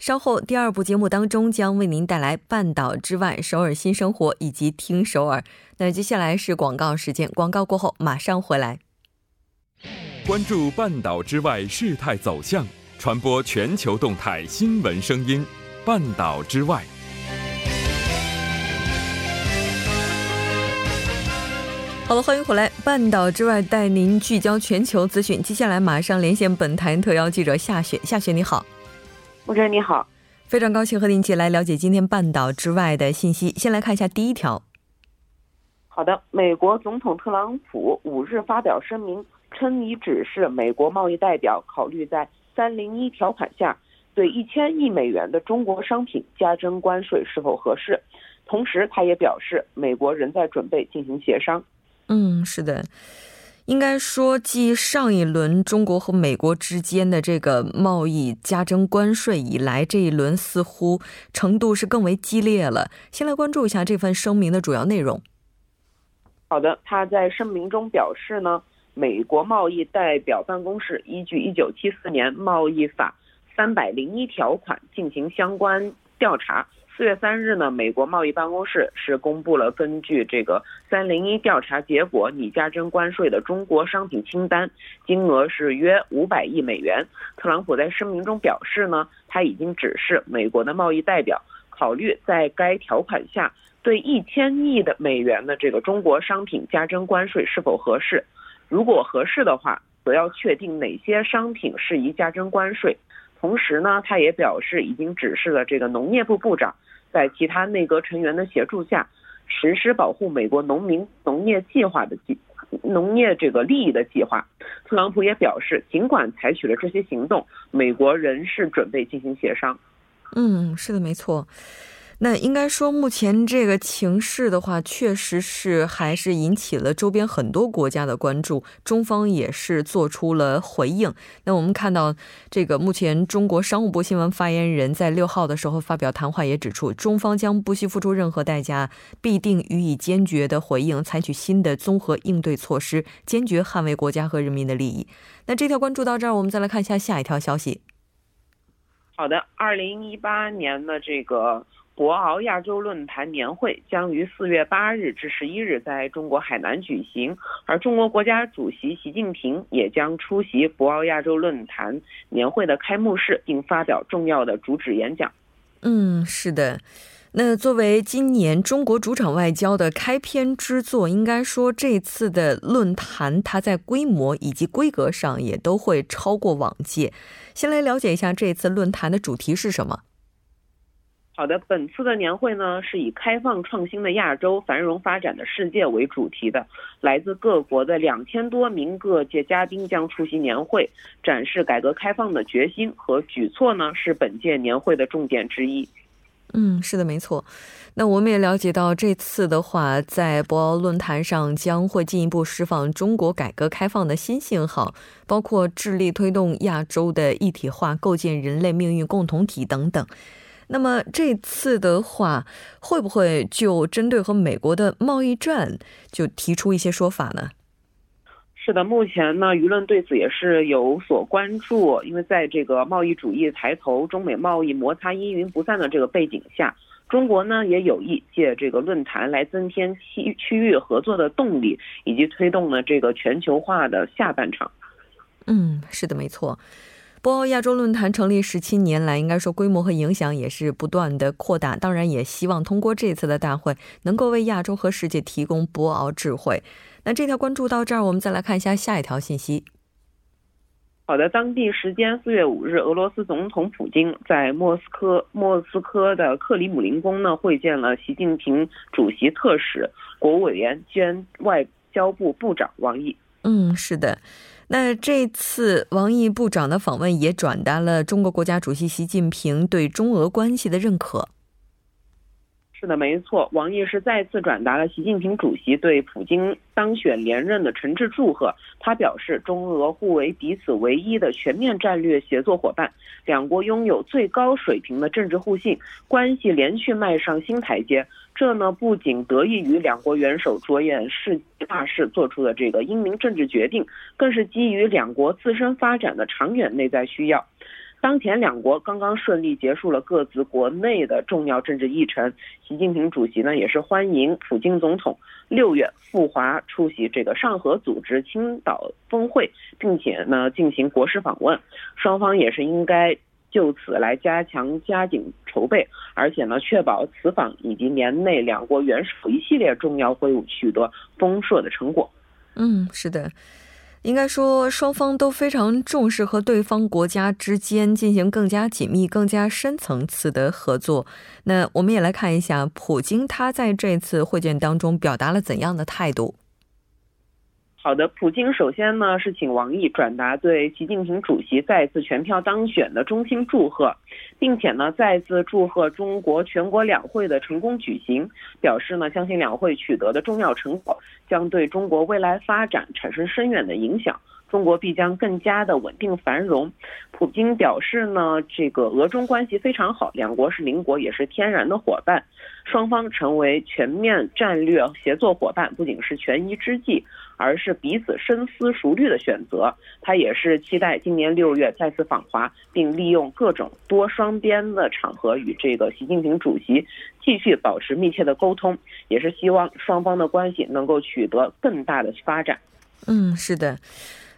稍后第二部节目当中将为您带来《半岛之外》首尔新生活以及听首尔。那接下来是广告时间，广告过后马上回来。关注半岛之外事态走向，传播全球动态新闻声音。半岛之外，好了，欢迎回来。半岛之外带您聚焦全球资讯。接下来马上连线本台特邀记者夏雪。夏雪，你好。主持人你好，非常高兴和您一起来了解今天半岛之外的信息。先来看一下第一条。好的，美国总统特朗普五日发表声明，称已指示美国贸易代表考虑在三零一条款下对一千亿美元的中国商品加征关税是否合适。同时，他也表示，美国仍在准备进行协商。嗯，是的。应该说，继上一轮中国和美国之间的这个贸易加征关税以来，这一轮似乎程度是更为激烈了。先来关注一下这份声明的主要内容。好的，他在声明中表示呢，美国贸易代表办公室依据一九七四年贸易法三百零一条款进行相关调查。四月三日呢，美国贸易办公室是公布了根据这个三零一调查结果拟加征关税的中国商品清单，金额是约五百亿美元。特朗普在声明中表示呢，他已经指示美国的贸易代表考虑在该条款下对一千亿的美元的这个中国商品加征关税是否合适。如果合适的话，则要确定哪些商品适宜加征关税。同时呢，他也表示已经指示了这个农业部部长。在其他内阁成员的协助下，实施保护美国农民农业计划的计农业这个利益的计划。特朗普也表示，尽管采取了这些行动，美国仍是准备进行协商。嗯，是的，没错。那应该说，目前这个情势的话，确实是还是引起了周边很多国家的关注。中方也是做出了回应。那我们看到，这个目前中国商务部新闻发言人在六号的时候发表谈话，也指出，中方将不惜付出任何代价，必定予以坚决的回应，采取新的综合应对措施，坚决捍卫国家和人民的利益。那这条关注到这儿，我们再来看一下下一条消息。好的，二零一八年的这个。博鳌亚洲论坛年会将于四月八日至十一日在中国海南举行，而中国国家主席习近平也将出席博鳌亚洲论坛年会的开幕式，并发表重要的主旨演讲。嗯，是的。那作为今年中国主场外交的开篇之作，应该说这次的论坛它在规模以及规格上也都会超过往届。先来了解一下这次论坛的主题是什么。好的，本次的年会呢是以“开放创新的亚洲，繁荣发展的世界”为主题的。来自各国的两千多名各界嘉宾将出席年会，展示改革开放的决心和举措呢，是本届年会的重点之一。嗯，是的，没错。那我们也了解到，这次的话，在博鳌论坛上将会进一步释放中国改革开放的新信号，包括致力推动亚洲的一体化，构建人类命运共同体等等。那么这次的话，会不会就针对和美国的贸易战就提出一些说法呢？是的，目前呢，舆论对此也是有所关注，因为在这个贸易主义抬头、中美贸易摩擦阴云不散的这个背景下，中国呢也有意借这个论坛来增添区区域合作的动力，以及推动呢这个全球化的下半场。嗯，是的，没错。博鳌亚洲论坛成立十七年来，应该说规模和影响也是不断的扩大。当然，也希望通过这次的大会，能够为亚洲和世界提供博鳌智慧。那这条关注到这儿，我们再来看一下下一条信息。好的，当地时间四月五日，俄罗斯总统普京在莫斯科莫斯科的克里姆林宫呢会见了习近平主席特使、国务委员兼外交部部长王毅。嗯，是的。那这次王毅部长的访问也转达了中国国家主席习近平对中俄关系的认可。是的，没错。王毅是再次转达了习近平主席对普京当选连任的诚挚祝贺。他表示，中俄互为彼此唯一的全面战略协作伙伴，两国拥有最高水平的政治互信，关系连续迈上新台阶。这呢，不仅得益于两国元首着眼世界大势做出的这个英明政治决定，更是基于两国自身发展的长远内在需要。当前两国刚刚顺利结束了各自国内的重要政治议程，习近平主席呢也是欢迎普京总统六月赴华出席这个上合组织青岛峰会，并且呢进行国事访问，双方也是应该就此来加强加紧筹备，而且呢确保此访以及年内两国元首一系列重要会晤取得丰硕的成果。嗯，是的。应该说，双方都非常重视和对方国家之间进行更加紧密、更加深层次的合作。那我们也来看一下，普京他在这次会见当中表达了怎样的态度。好的，普京首先呢是请王毅转达对习近平主席再次全票当选的衷心祝贺，并且呢再次祝贺中国全国两会的成功举行，表示呢相信两会取得的重要成果将对中国未来发展产生深远的影响。中国必将更加的稳定繁荣。普京表示呢，这个俄中关系非常好，两国是邻国，也是天然的伙伴，双方成为全面战略协作伙伴，不仅是权宜之计，而是彼此深思熟虑的选择。他也是期待今年六月再次访华，并利用各种多双边的场合与这个习近平主席继续保持密切的沟通，也是希望双方的关系能够取得更大的发展。嗯，是的。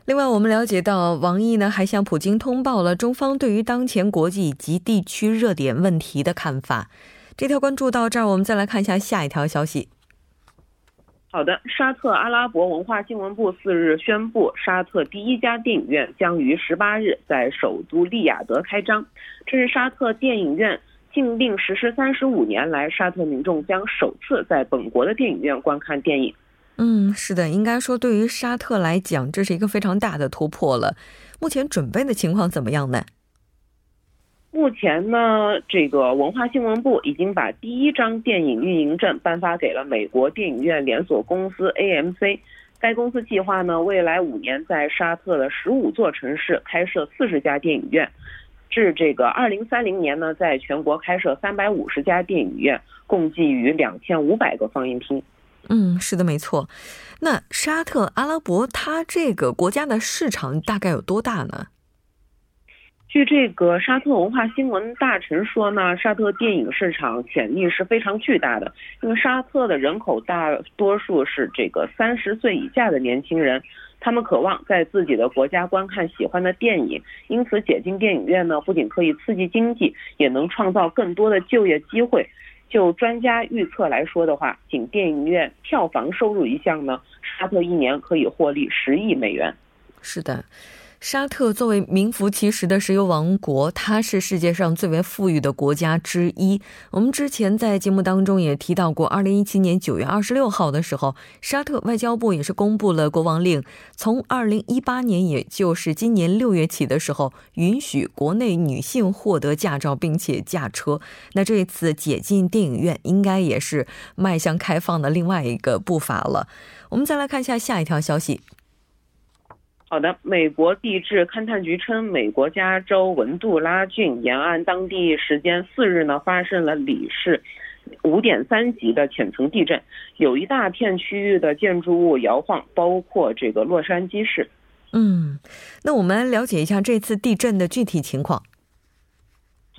另外，我们了解到，王毅呢还向普京通报了中方对于当前国际及地区热点问题的看法。这条关注到这儿，我们再来看一下下一条消息。好的，沙特阿拉伯文化新闻部四日宣布，沙特第一家电影院将于十八日在首都利雅得开张。这是沙特电影院禁令实施三十五年来，沙特民众将首次在本国的电影院观看电影。嗯，是的，应该说对于沙特来讲，这是一个非常大的突破了。目前准备的情况怎么样呢？目前呢，这个文化新闻部已经把第一张电影运营证颁发给了美国电影院连锁公司 AMC。该公司计划呢，未来五年在沙特的十五座城市开设四十家电影院，至这个二零三零年呢，在全国开设三百五十家电影院，共计于两千五百个放映厅。嗯，是的，没错。那沙特阿拉伯它这个国家的市场大概有多大呢？据这个沙特文化新闻大臣说呢，沙特电影市场潜力是非常巨大的。因为沙特的人口大多数是这个三十岁以下的年轻人，他们渴望在自己的国家观看喜欢的电影，因此解禁电影院呢，不仅可以刺激经济，也能创造更多的就业机会。就专家预测来说的话，仅电影院票房收入一项呢，沙特一年可以获利十亿美元。是的。沙特作为名副其实的石油王国，它是世界上最为富裕的国家之一。我们之前在节目当中也提到过，二零一七年九月二十六号的时候，沙特外交部也是公布了国王令，从二零一八年，也就是今年六月起的时候，允许国内女性获得驾照并且驾车。那这一次解禁电影院，应该也是迈向开放的另外一个步伐了。我们再来看一下下一条消息。好的，美国地质勘探局称，美国加州文杜拉郡沿岸当地时间四日呢发生了里氏五点三级的浅层地震，有一大片区域的建筑物摇晃，包括这个洛杉矶市。嗯，那我们了解一下这次地震的具体情况。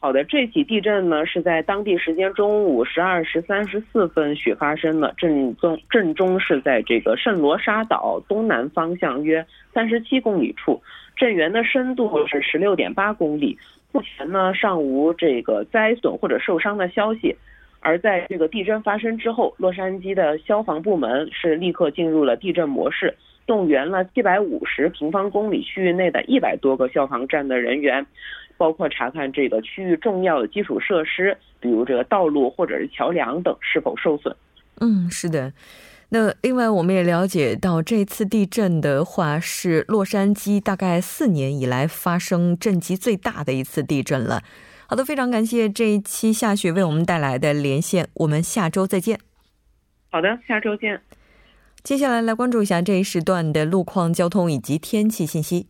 好的，这起地震呢是在当地时间中午十二时三十四分许发生的，震中震中是在这个圣罗莎岛东南方向约三十七公里处，震源的深度是十六点八公里。目前呢尚无这个灾损或者受伤的消息。而在这个地震发生之后，洛杉矶的消防部门是立刻进入了地震模式，动员了七百五十平方公里区域内的一百多个消防站的人员。包括查看这个区域重要的基础设施，比如这个道路或者是桥梁等是否受损。嗯，是的。那另外，我们也了解到，这次地震的话是洛杉矶大概四年以来发生震级最大的一次地震了。好的，非常感谢这一期夏雪为我们带来的连线，我们下周再见。好的，下周见。接下来来关注一下这一时段的路况、交通以及天气信息。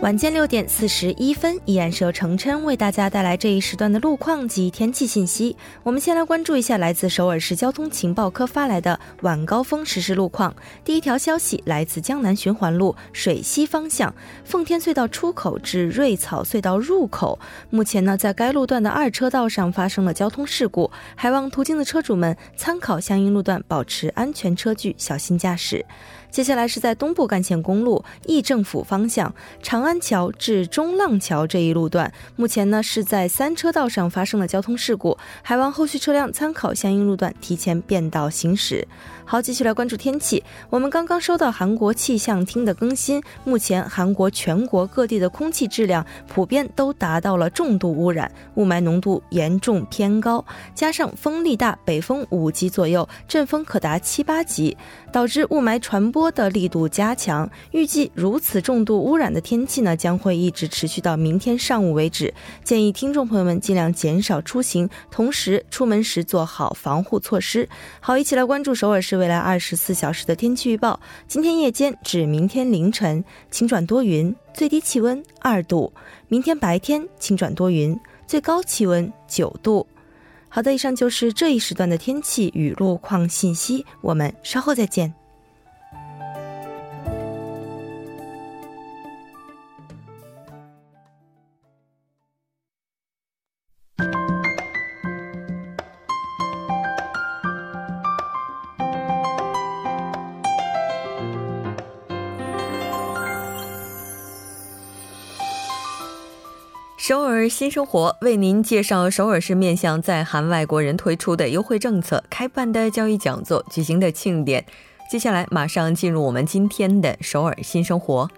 晚间六点四十一分，依然是由程琛为大家带来这一时段的路况及天气信息。我们先来关注一下来自首尔市交通情报科发来的晚高峰实时路况。第一条消息来自江南循环路水西方向奉天隧道出口至瑞草隧道入口，目前呢在该路段的二车道上发生了交通事故，还望途经的车主们参考相应路段，保持安全车距，小心驾驶。接下来是在东部干线公路义政府方向长安桥至中浪桥这一路段，目前呢是在三车道上发生了交通事故，还望后续车辆参考相应路段提前变道行驶。好，继续来关注天气。我们刚刚收到韩国气象厅的更新，目前韩国全国各地的空气质量普遍都达到了重度污染，雾霾浓度严重偏高，加上风力大，北风五级左右，阵风可达七八级，导致雾霾传播的力度加强。预计如此重度污染的天气呢，将会一直持续到明天上午为止。建议听众朋友们尽量减少出行，同时出门时做好防护措施。好，一起来关注首尔市。未来二十四小时的天气预报：今天夜间至明天凌晨晴转多云，最低气温二度；明天白天晴转多云，最高气温九度。好的，以上就是这一时段的天气与路况信息，我们稍后再见。首尔新生活为您介绍首尔市面向在韩外国人推出的优惠政策、开办的教育讲座、举行的庆典。接下来，马上进入我们今天的首尔新生活。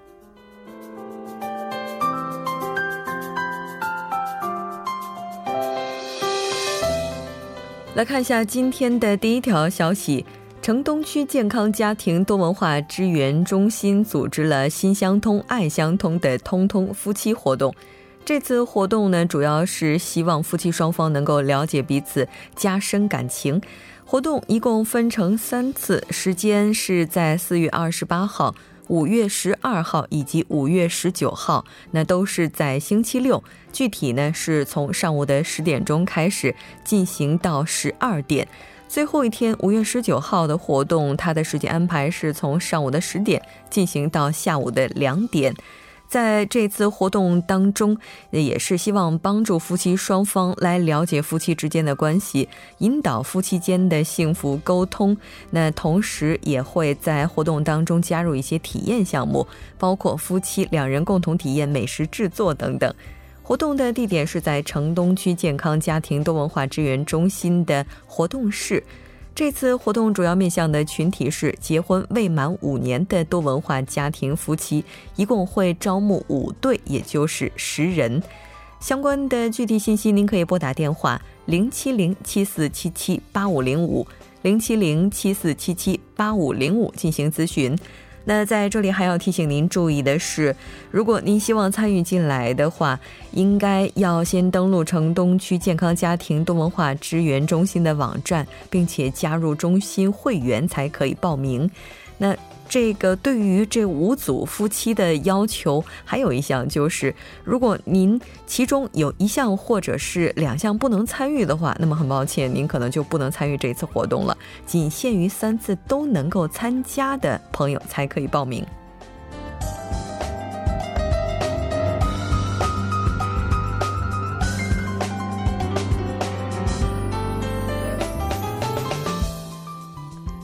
来看一下今天的第一条消息：城东区健康家庭多文化支援中心组织了“心相通、爱相通”的通通夫妻活动。这次活动呢，主要是希望夫妻双方能够了解彼此，加深感情。活动一共分成三次，时间是在四月二十八号、五月十二号以及五月十九号，那都是在星期六。具体呢，是从上午的十点钟开始进行到十二点。最后一天，五月十九号的活动，它的时间安排是从上午的十点进行到下午的两点。在这次活动当中，也是希望帮助夫妻双方来了解夫妻之间的关系，引导夫妻间的幸福沟通。那同时也会在活动当中加入一些体验项目，包括夫妻两人共同体验美食制作等等。活动的地点是在城东区健康家庭多文化支援中心的活动室。这次活动主要面向的群体是结婚未满五年的多文化家庭夫妻，一共会招募五对，也就是十人。相关的具体信息，您可以拨打电话零七零七四七七八五零五零七零七四七七八五零五进行咨询。那在这里还要提醒您注意的是，如果您希望参与进来的话，应该要先登录城东区健康家庭多文化支援中心的网站，并且加入中心会员才可以报名。那。这个对于这五组夫妻的要求，还有一项就是，如果您其中有一项或者是两项不能参与的话，那么很抱歉，您可能就不能参与这次活动了。仅限于三次都能够参加的朋友才可以报名。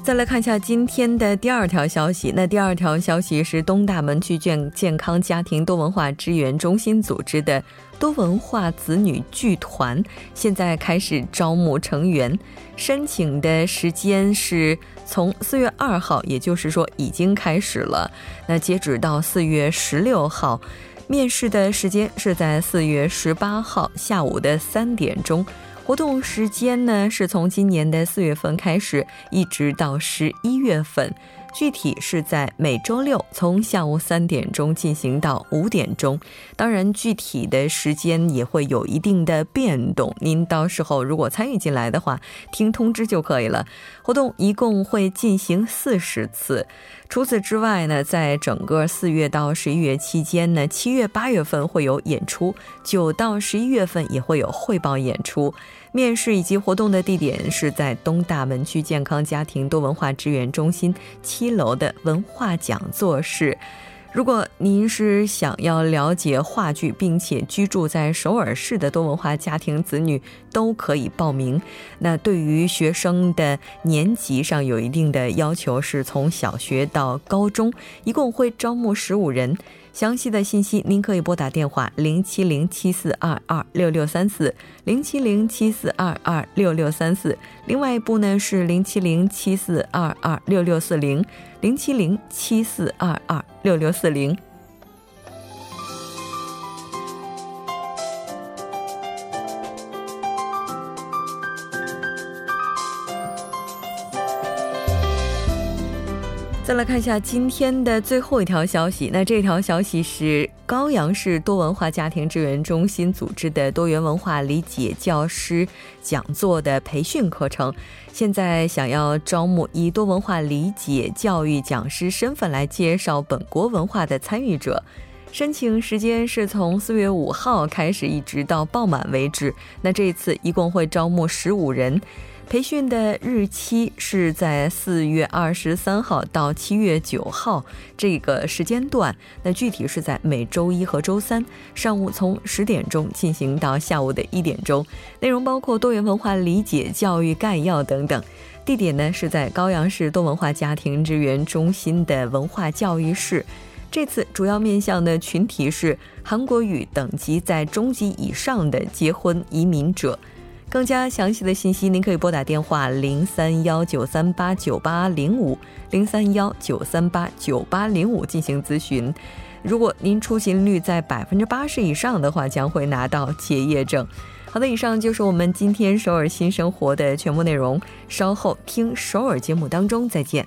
再来看一下今天的第二条消息。那第二条消息是东大门区健健康家庭多文化支援中心组织的多文化子女剧团，现在开始招募成员。申请的时间是从四月二号，也就是说已经开始了。那截止到四月十六号，面试的时间是在四月十八号下午的三点钟。活动时间呢，是从今年的四月份开始，一直到十一月份。具体是在每周六从下午三点钟进行到五点钟，当然具体的时间也会有一定的变动。您到时候如果参与进来的话，听通知就可以了。活动一共会进行四十次。除此之外呢，在整个四月到十一月期间呢，七月八月份会有演出，九到十一月份也会有汇报演出。面试以及活动的地点是在东大门区健康家庭多文化支援中心七楼的文化讲座室。如果您是想要了解话剧，并且居住在首尔市的多文化家庭子女，都可以报名。那对于学生的年级上有一定的要求，是从小学到高中，一共会招募十五人。详细的信息，您可以拨打电话零七零七四二二六六三四零七零七四二二六六三四。另外一部呢是零七零七四二二六六四零零七零七四二二六六四零。再来看一下今天的最后一条消息。那这条消息是高阳市多文化家庭支援中心组织的多元文化理解教师讲座的培训课程，现在想要招募以多文化理解教育讲师身份来介绍本国文化的参与者。申请时间是从四月五号开始，一直到报满为止。那这一次一共会招募十五人。培训的日期是在四月二十三号到七月九号这个时间段，那具体是在每周一和周三上午从十点钟进行到下午的一点钟，内容包括多元文化理解教育概要等等。地点呢是在高阳市多文化家庭支援中心的文化教育室。这次主要面向的群体是韩国语等级在中级以上的结婚移民者。更加详细的信息，您可以拨打电话零三幺九三八九八零五零三幺九三八九八零五进行咨询。如果您出勤率在百分之八十以上的话，将会拿到结业证。好的，以上就是我们今天首尔新生活的全部内容。稍后听首尔节目当中再见。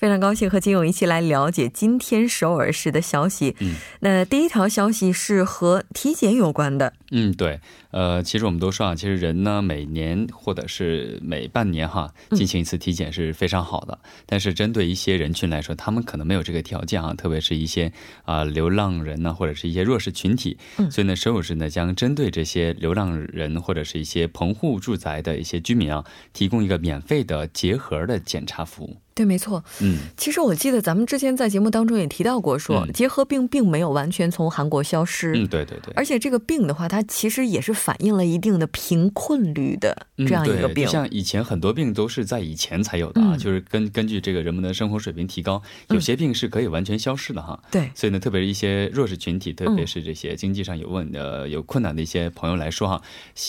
非常高兴和金勇一起来了解今天首尔市的消息。嗯，那第一条消息是和体检有关的。嗯，对。呃，其实我们都说啊，其实人呢每年或者是每半年哈进行一次体检是非常好的。但是针对一些人群来说，他们可能没有这个条件啊，特别是一些啊流浪人呢，或者是一些弱势群体。嗯，所以呢，首尔市呢将针对这些流浪人或者是一些棚户住宅的一些居民啊，提供一个免费的结核的检查服务。对，没错。嗯，其实我记得咱们之前在节目当中也提到过，说结核病并没有完全从韩国消失。嗯，对对对。而且这个病的话，它其实也是。反映了一定的贫困率的这样一个病，像以前很多病都是在以前才有的啊，就是根根据这个人们的生活水平提高，有些病是可以完全消失的哈。对，所以呢，特别是一些弱势群体，特别是这些经济上有问呃有困难的一些朋友来说哈，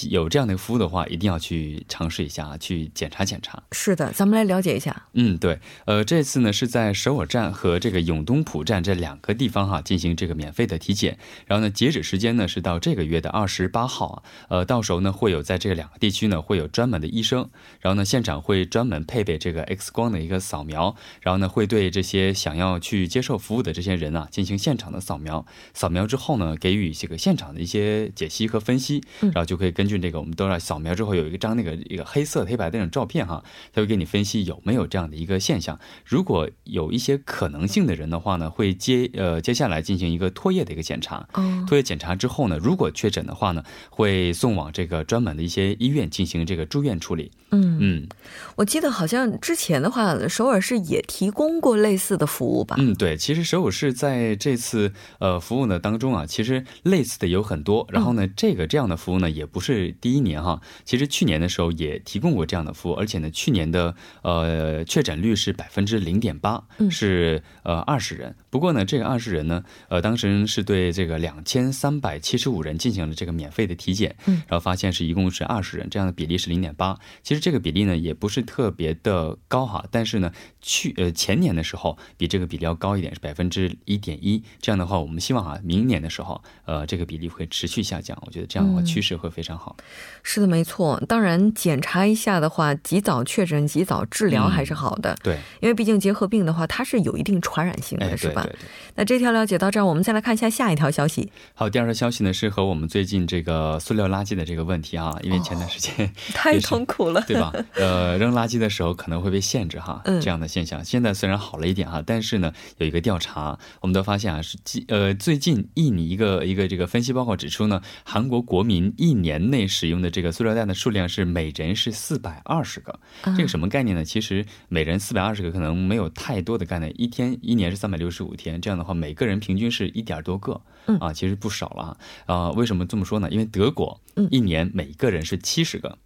有这样的服务的话，一定要去尝试一下，去检查检查。是的，咱们来了解一下。嗯，对，呃，这次呢是在首尔站和这个永东浦站这两个地方哈进行这个免费的体检，然后呢，截止时间呢是到这个月的二十八号啊，呃，到时候呢会有在这两个地区呢会有专门的医生，然后呢现场会专门配备这个 X 光的一个扫描，然后呢会对这些想要去接受服务的这些人啊进行现场的扫描，扫描之后呢给予这个现场的一些解析和分析，然后就可以根据这个我们都要扫描之后有一个张那个一个黑色黑白的那种照片哈，他会给你分析有没有这样的一个现象，如果有一些可能性的人的话呢，会接呃接下来进行一个唾液的一个检查，唾液检查之后呢，如果确诊的话呢，会送往这个专门的一些医院进行这个住院处理。嗯嗯，我记得好像之前的话，首尔市也提供过类似的服务吧？嗯，对，其实首尔市在这次呃服务呢当中啊，其实类似的有很多。然后呢，这个这样的服务呢也不是第一年哈，其实去年的时候也提供过这样的服务，而且呢，去年的呃确诊率是百分之零点八，是呃二十人。不过呢，这个二十人呢，呃，当时是对这个两千三百七十五人进行了这个免费的体检，嗯，然后发现是一共是二十人，这样的比例是零点八。其实这个比例呢也不是特别的高哈，但是呢，去呃前年的时候比这个比例要高一点，是百分之一点一。这样的话，我们希望啊，明年的时候，呃，这个比例会持续下降。我觉得这样的话趋势会非常好。是的，没错。当然，检查一下的话，及早确诊、及早治疗还是好的。对，因为毕竟结核病的话，它是有一定传染性的，是吧？对对。那这条了解到这儿，我们再来看一下下一条消息。好，第二条消息呢是和我们最近这个塑料垃圾的这个问题啊，因为前段时间太痛苦了，对吧？呃，扔垃圾的时候可能会被限制哈，这样的现象现在虽然好了一点哈，但是呢，有一个调查，我们都发现啊，是呃最近印尼一个一个这个分析报告指出呢，韩国国民一年内使用的这个塑料袋的数量是每人是四百二十个，这个什么概念呢？其实每人四百二十个可能没有太多的概念，一天一年是三百六十五天，这样的话每个人平均是一点多个，啊，其实不少了啊。为什么这么说呢？因为德国一年每个人是七十个。嗯，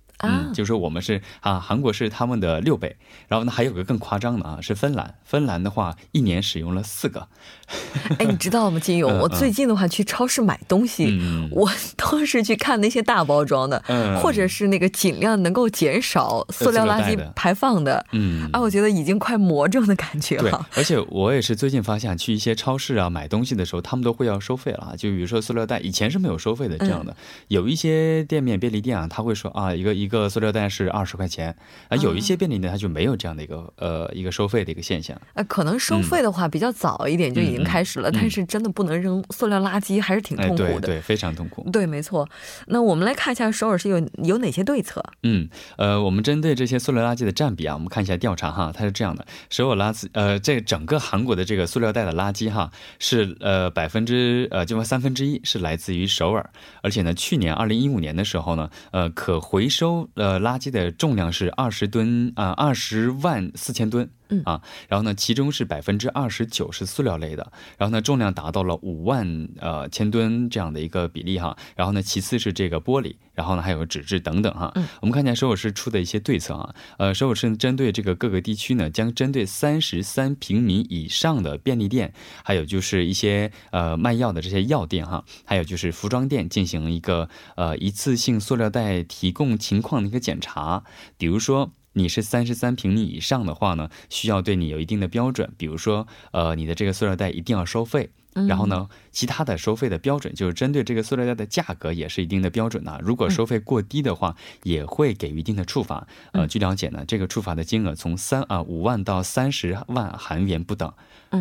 就是说我们是啊，韩国是他们的六倍，然后呢还有个更夸张的啊，是芬兰，芬兰的话一年使用了四个。哎，你知道吗，金勇？我最近的话去超市买东西，我都是去看那些大包装的，或者是那个尽量能够减少塑料垃圾排放的。嗯，啊，我觉得已经快魔怔的感觉了。而且我也是最近发现，去一些超市啊买东西的时候，他们都会要收费了。就比如说塑料袋，以前是没有收费的这样的，有一些店面便利店啊，他会说啊，一个一个塑料袋是二十块钱，啊，有一些便利店它就没有这样的一个呃一个收费的一个现象。呃，可能收费的话比较早一点就已经开始了，但是真的不能扔塑料垃圾，还是挺痛苦的，对，非常痛苦。对，没错。那我们来看一下首尔市有有哪些对策。嗯，呃，我们针对这些塑料垃圾的占比啊，我们看一下调查哈，它是这样的：首尔垃圾，呃，这整个韩国的这个塑料袋的垃圾哈，是呃百分之呃就三分之一是来自于首尔，而且呢，去年二零一五年的时候呢，呃，可回收呃垃圾的重量是二十吨啊，二十万四千吨。嗯啊，然后呢，其中是百分之二十九是塑料类的，然后呢，重量达到了五万呃千吨这样的一个比例哈，然后呢，其次是这个玻璃，然后呢，还有纸质等等哈。嗯，我们看见首尔市出的一些对策啊，呃，首尔市针对这个各个地区呢，将针对三十三平米以上的便利店，还有就是一些呃卖药的这些药店哈，还有就是服装店进行一个呃一次性塑料袋提供情况的一个检查，比如说。你是三十三平米以上的话呢，需要对你有一定的标准，比如说，呃，你的这个塑料袋一定要收费。然后呢，其他的收费的标准就是针对这个塑料袋的价格也是一定的标准的。如果收费过低的话，也会给予一定的处罚。呃，据了解呢，这个处罚的金额从三啊五万到三十万韩元不等。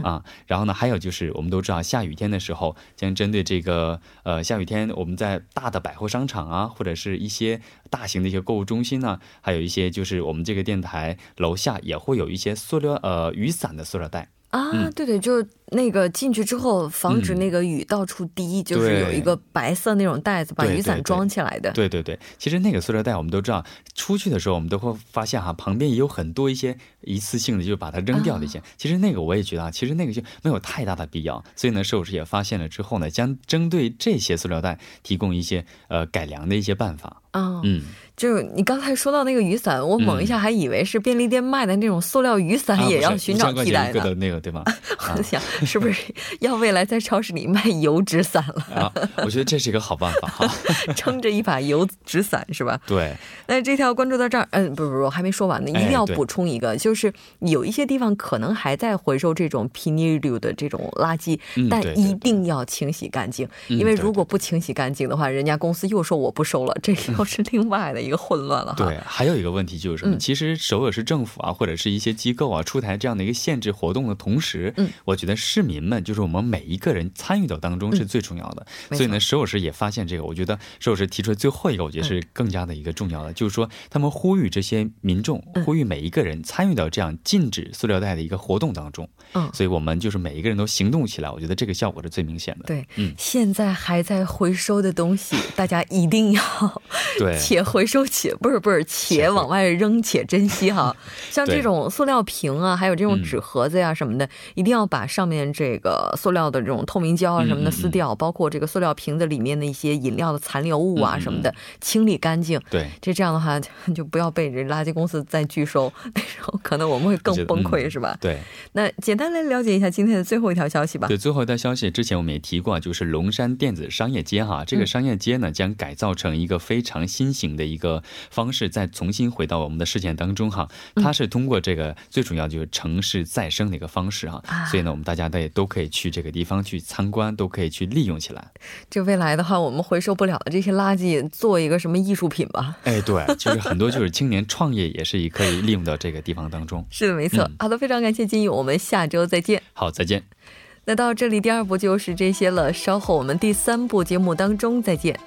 啊，然后呢，还有就是我们都知道，下雨天的时候，将针对这个呃下雨天，我们在大的百货商场啊，或者是一些大型的一些购物中心呢，还有一些就是我们这个电台楼下也会有一些塑料呃雨伞的塑料袋。啊，对对，就那个进去之后，防止那个雨到处滴，就是有一个白色那种袋子把雨伞装起来的。对对对，其实那个塑料袋我们都知道，出去的时候我们都会发现哈，旁边也有很多一些一次性的，就把它扔掉的一些。其实那个我也觉得啊，其实那个就没有太大的必要。所以呢，摄影师也发现了之后呢，将针对这些塑料袋提供一些呃改良的一些办法。啊嗯。就你刚才说到那个雨伞，我猛一下还以为是便利店卖的那种塑料雨伞，也要寻找替代的那个，对吗？我在想，是不是要未来在超市里卖油纸伞了？啊，我觉得这是一个好办法哈，撑着一把油纸伞是吧？对。那这条关注到这儿，嗯，不不不，还没说完呢，一定要补充一个，就是有一些地方可能还在回收这种 p i n i l 的这种垃圾，但一定要清洗干净，因为如果不清洗干净的话，人家公司又说我不收了，这又是另外的一个混乱了。对，还有一个问题就是什么？其实首尔市政府啊，或者是一些机构啊，出台这样的一个限制活动的同时，嗯，我觉得市民们就是我们每一个人参与到当中是最重要的。所以呢，石老师也发现这个，我觉得石老师提出的最后一个，我觉得是更加的一个重要的，就是说他们呼吁这些民众，呼吁每一个人参与到这样禁止塑料袋的一个活动当中。嗯，所以我们就是每一个人都行动起来，我觉得这个效果是最明显的。对，嗯，现在还在回收的东西，大家一定要对，且回收且不是不是且往外扔且珍惜哈。像这种塑料瓶啊，还有这种纸盒子呀什么的，一定要把上面这个塑料的这种透明胶啊什么的撕掉，包括这个塑料瓶子里面的一些饮料的残留物啊什么的清理干净。对，这这样的话就不要被这垃圾公司再拒收，那时候可能我们会更崩溃，是吧？对。那简单来了解一下今天的最后一条消息吧。对，最后一条消息之前我们也提过，就是龙山电子商业街哈，这个商业街呢将改造成一个非常新型的一个方式，再重新回到我们的视线当中哈。它是通过这个最主要就是城市再生的一个方式哈，所以呢，我们大家也都可以去这个地方去参观，都可以去利用起来。这未来的话，我们回收不了的这些垃圾，做一个什么艺术品吧？哎，对，其实很多就是青年创业也是可以利用到这个地方当中。是的，没错。好的，非常感谢金宇，我们下周再见。好，再见。那到这里，第二部就是这些了。稍后我们第三部节目当中再见。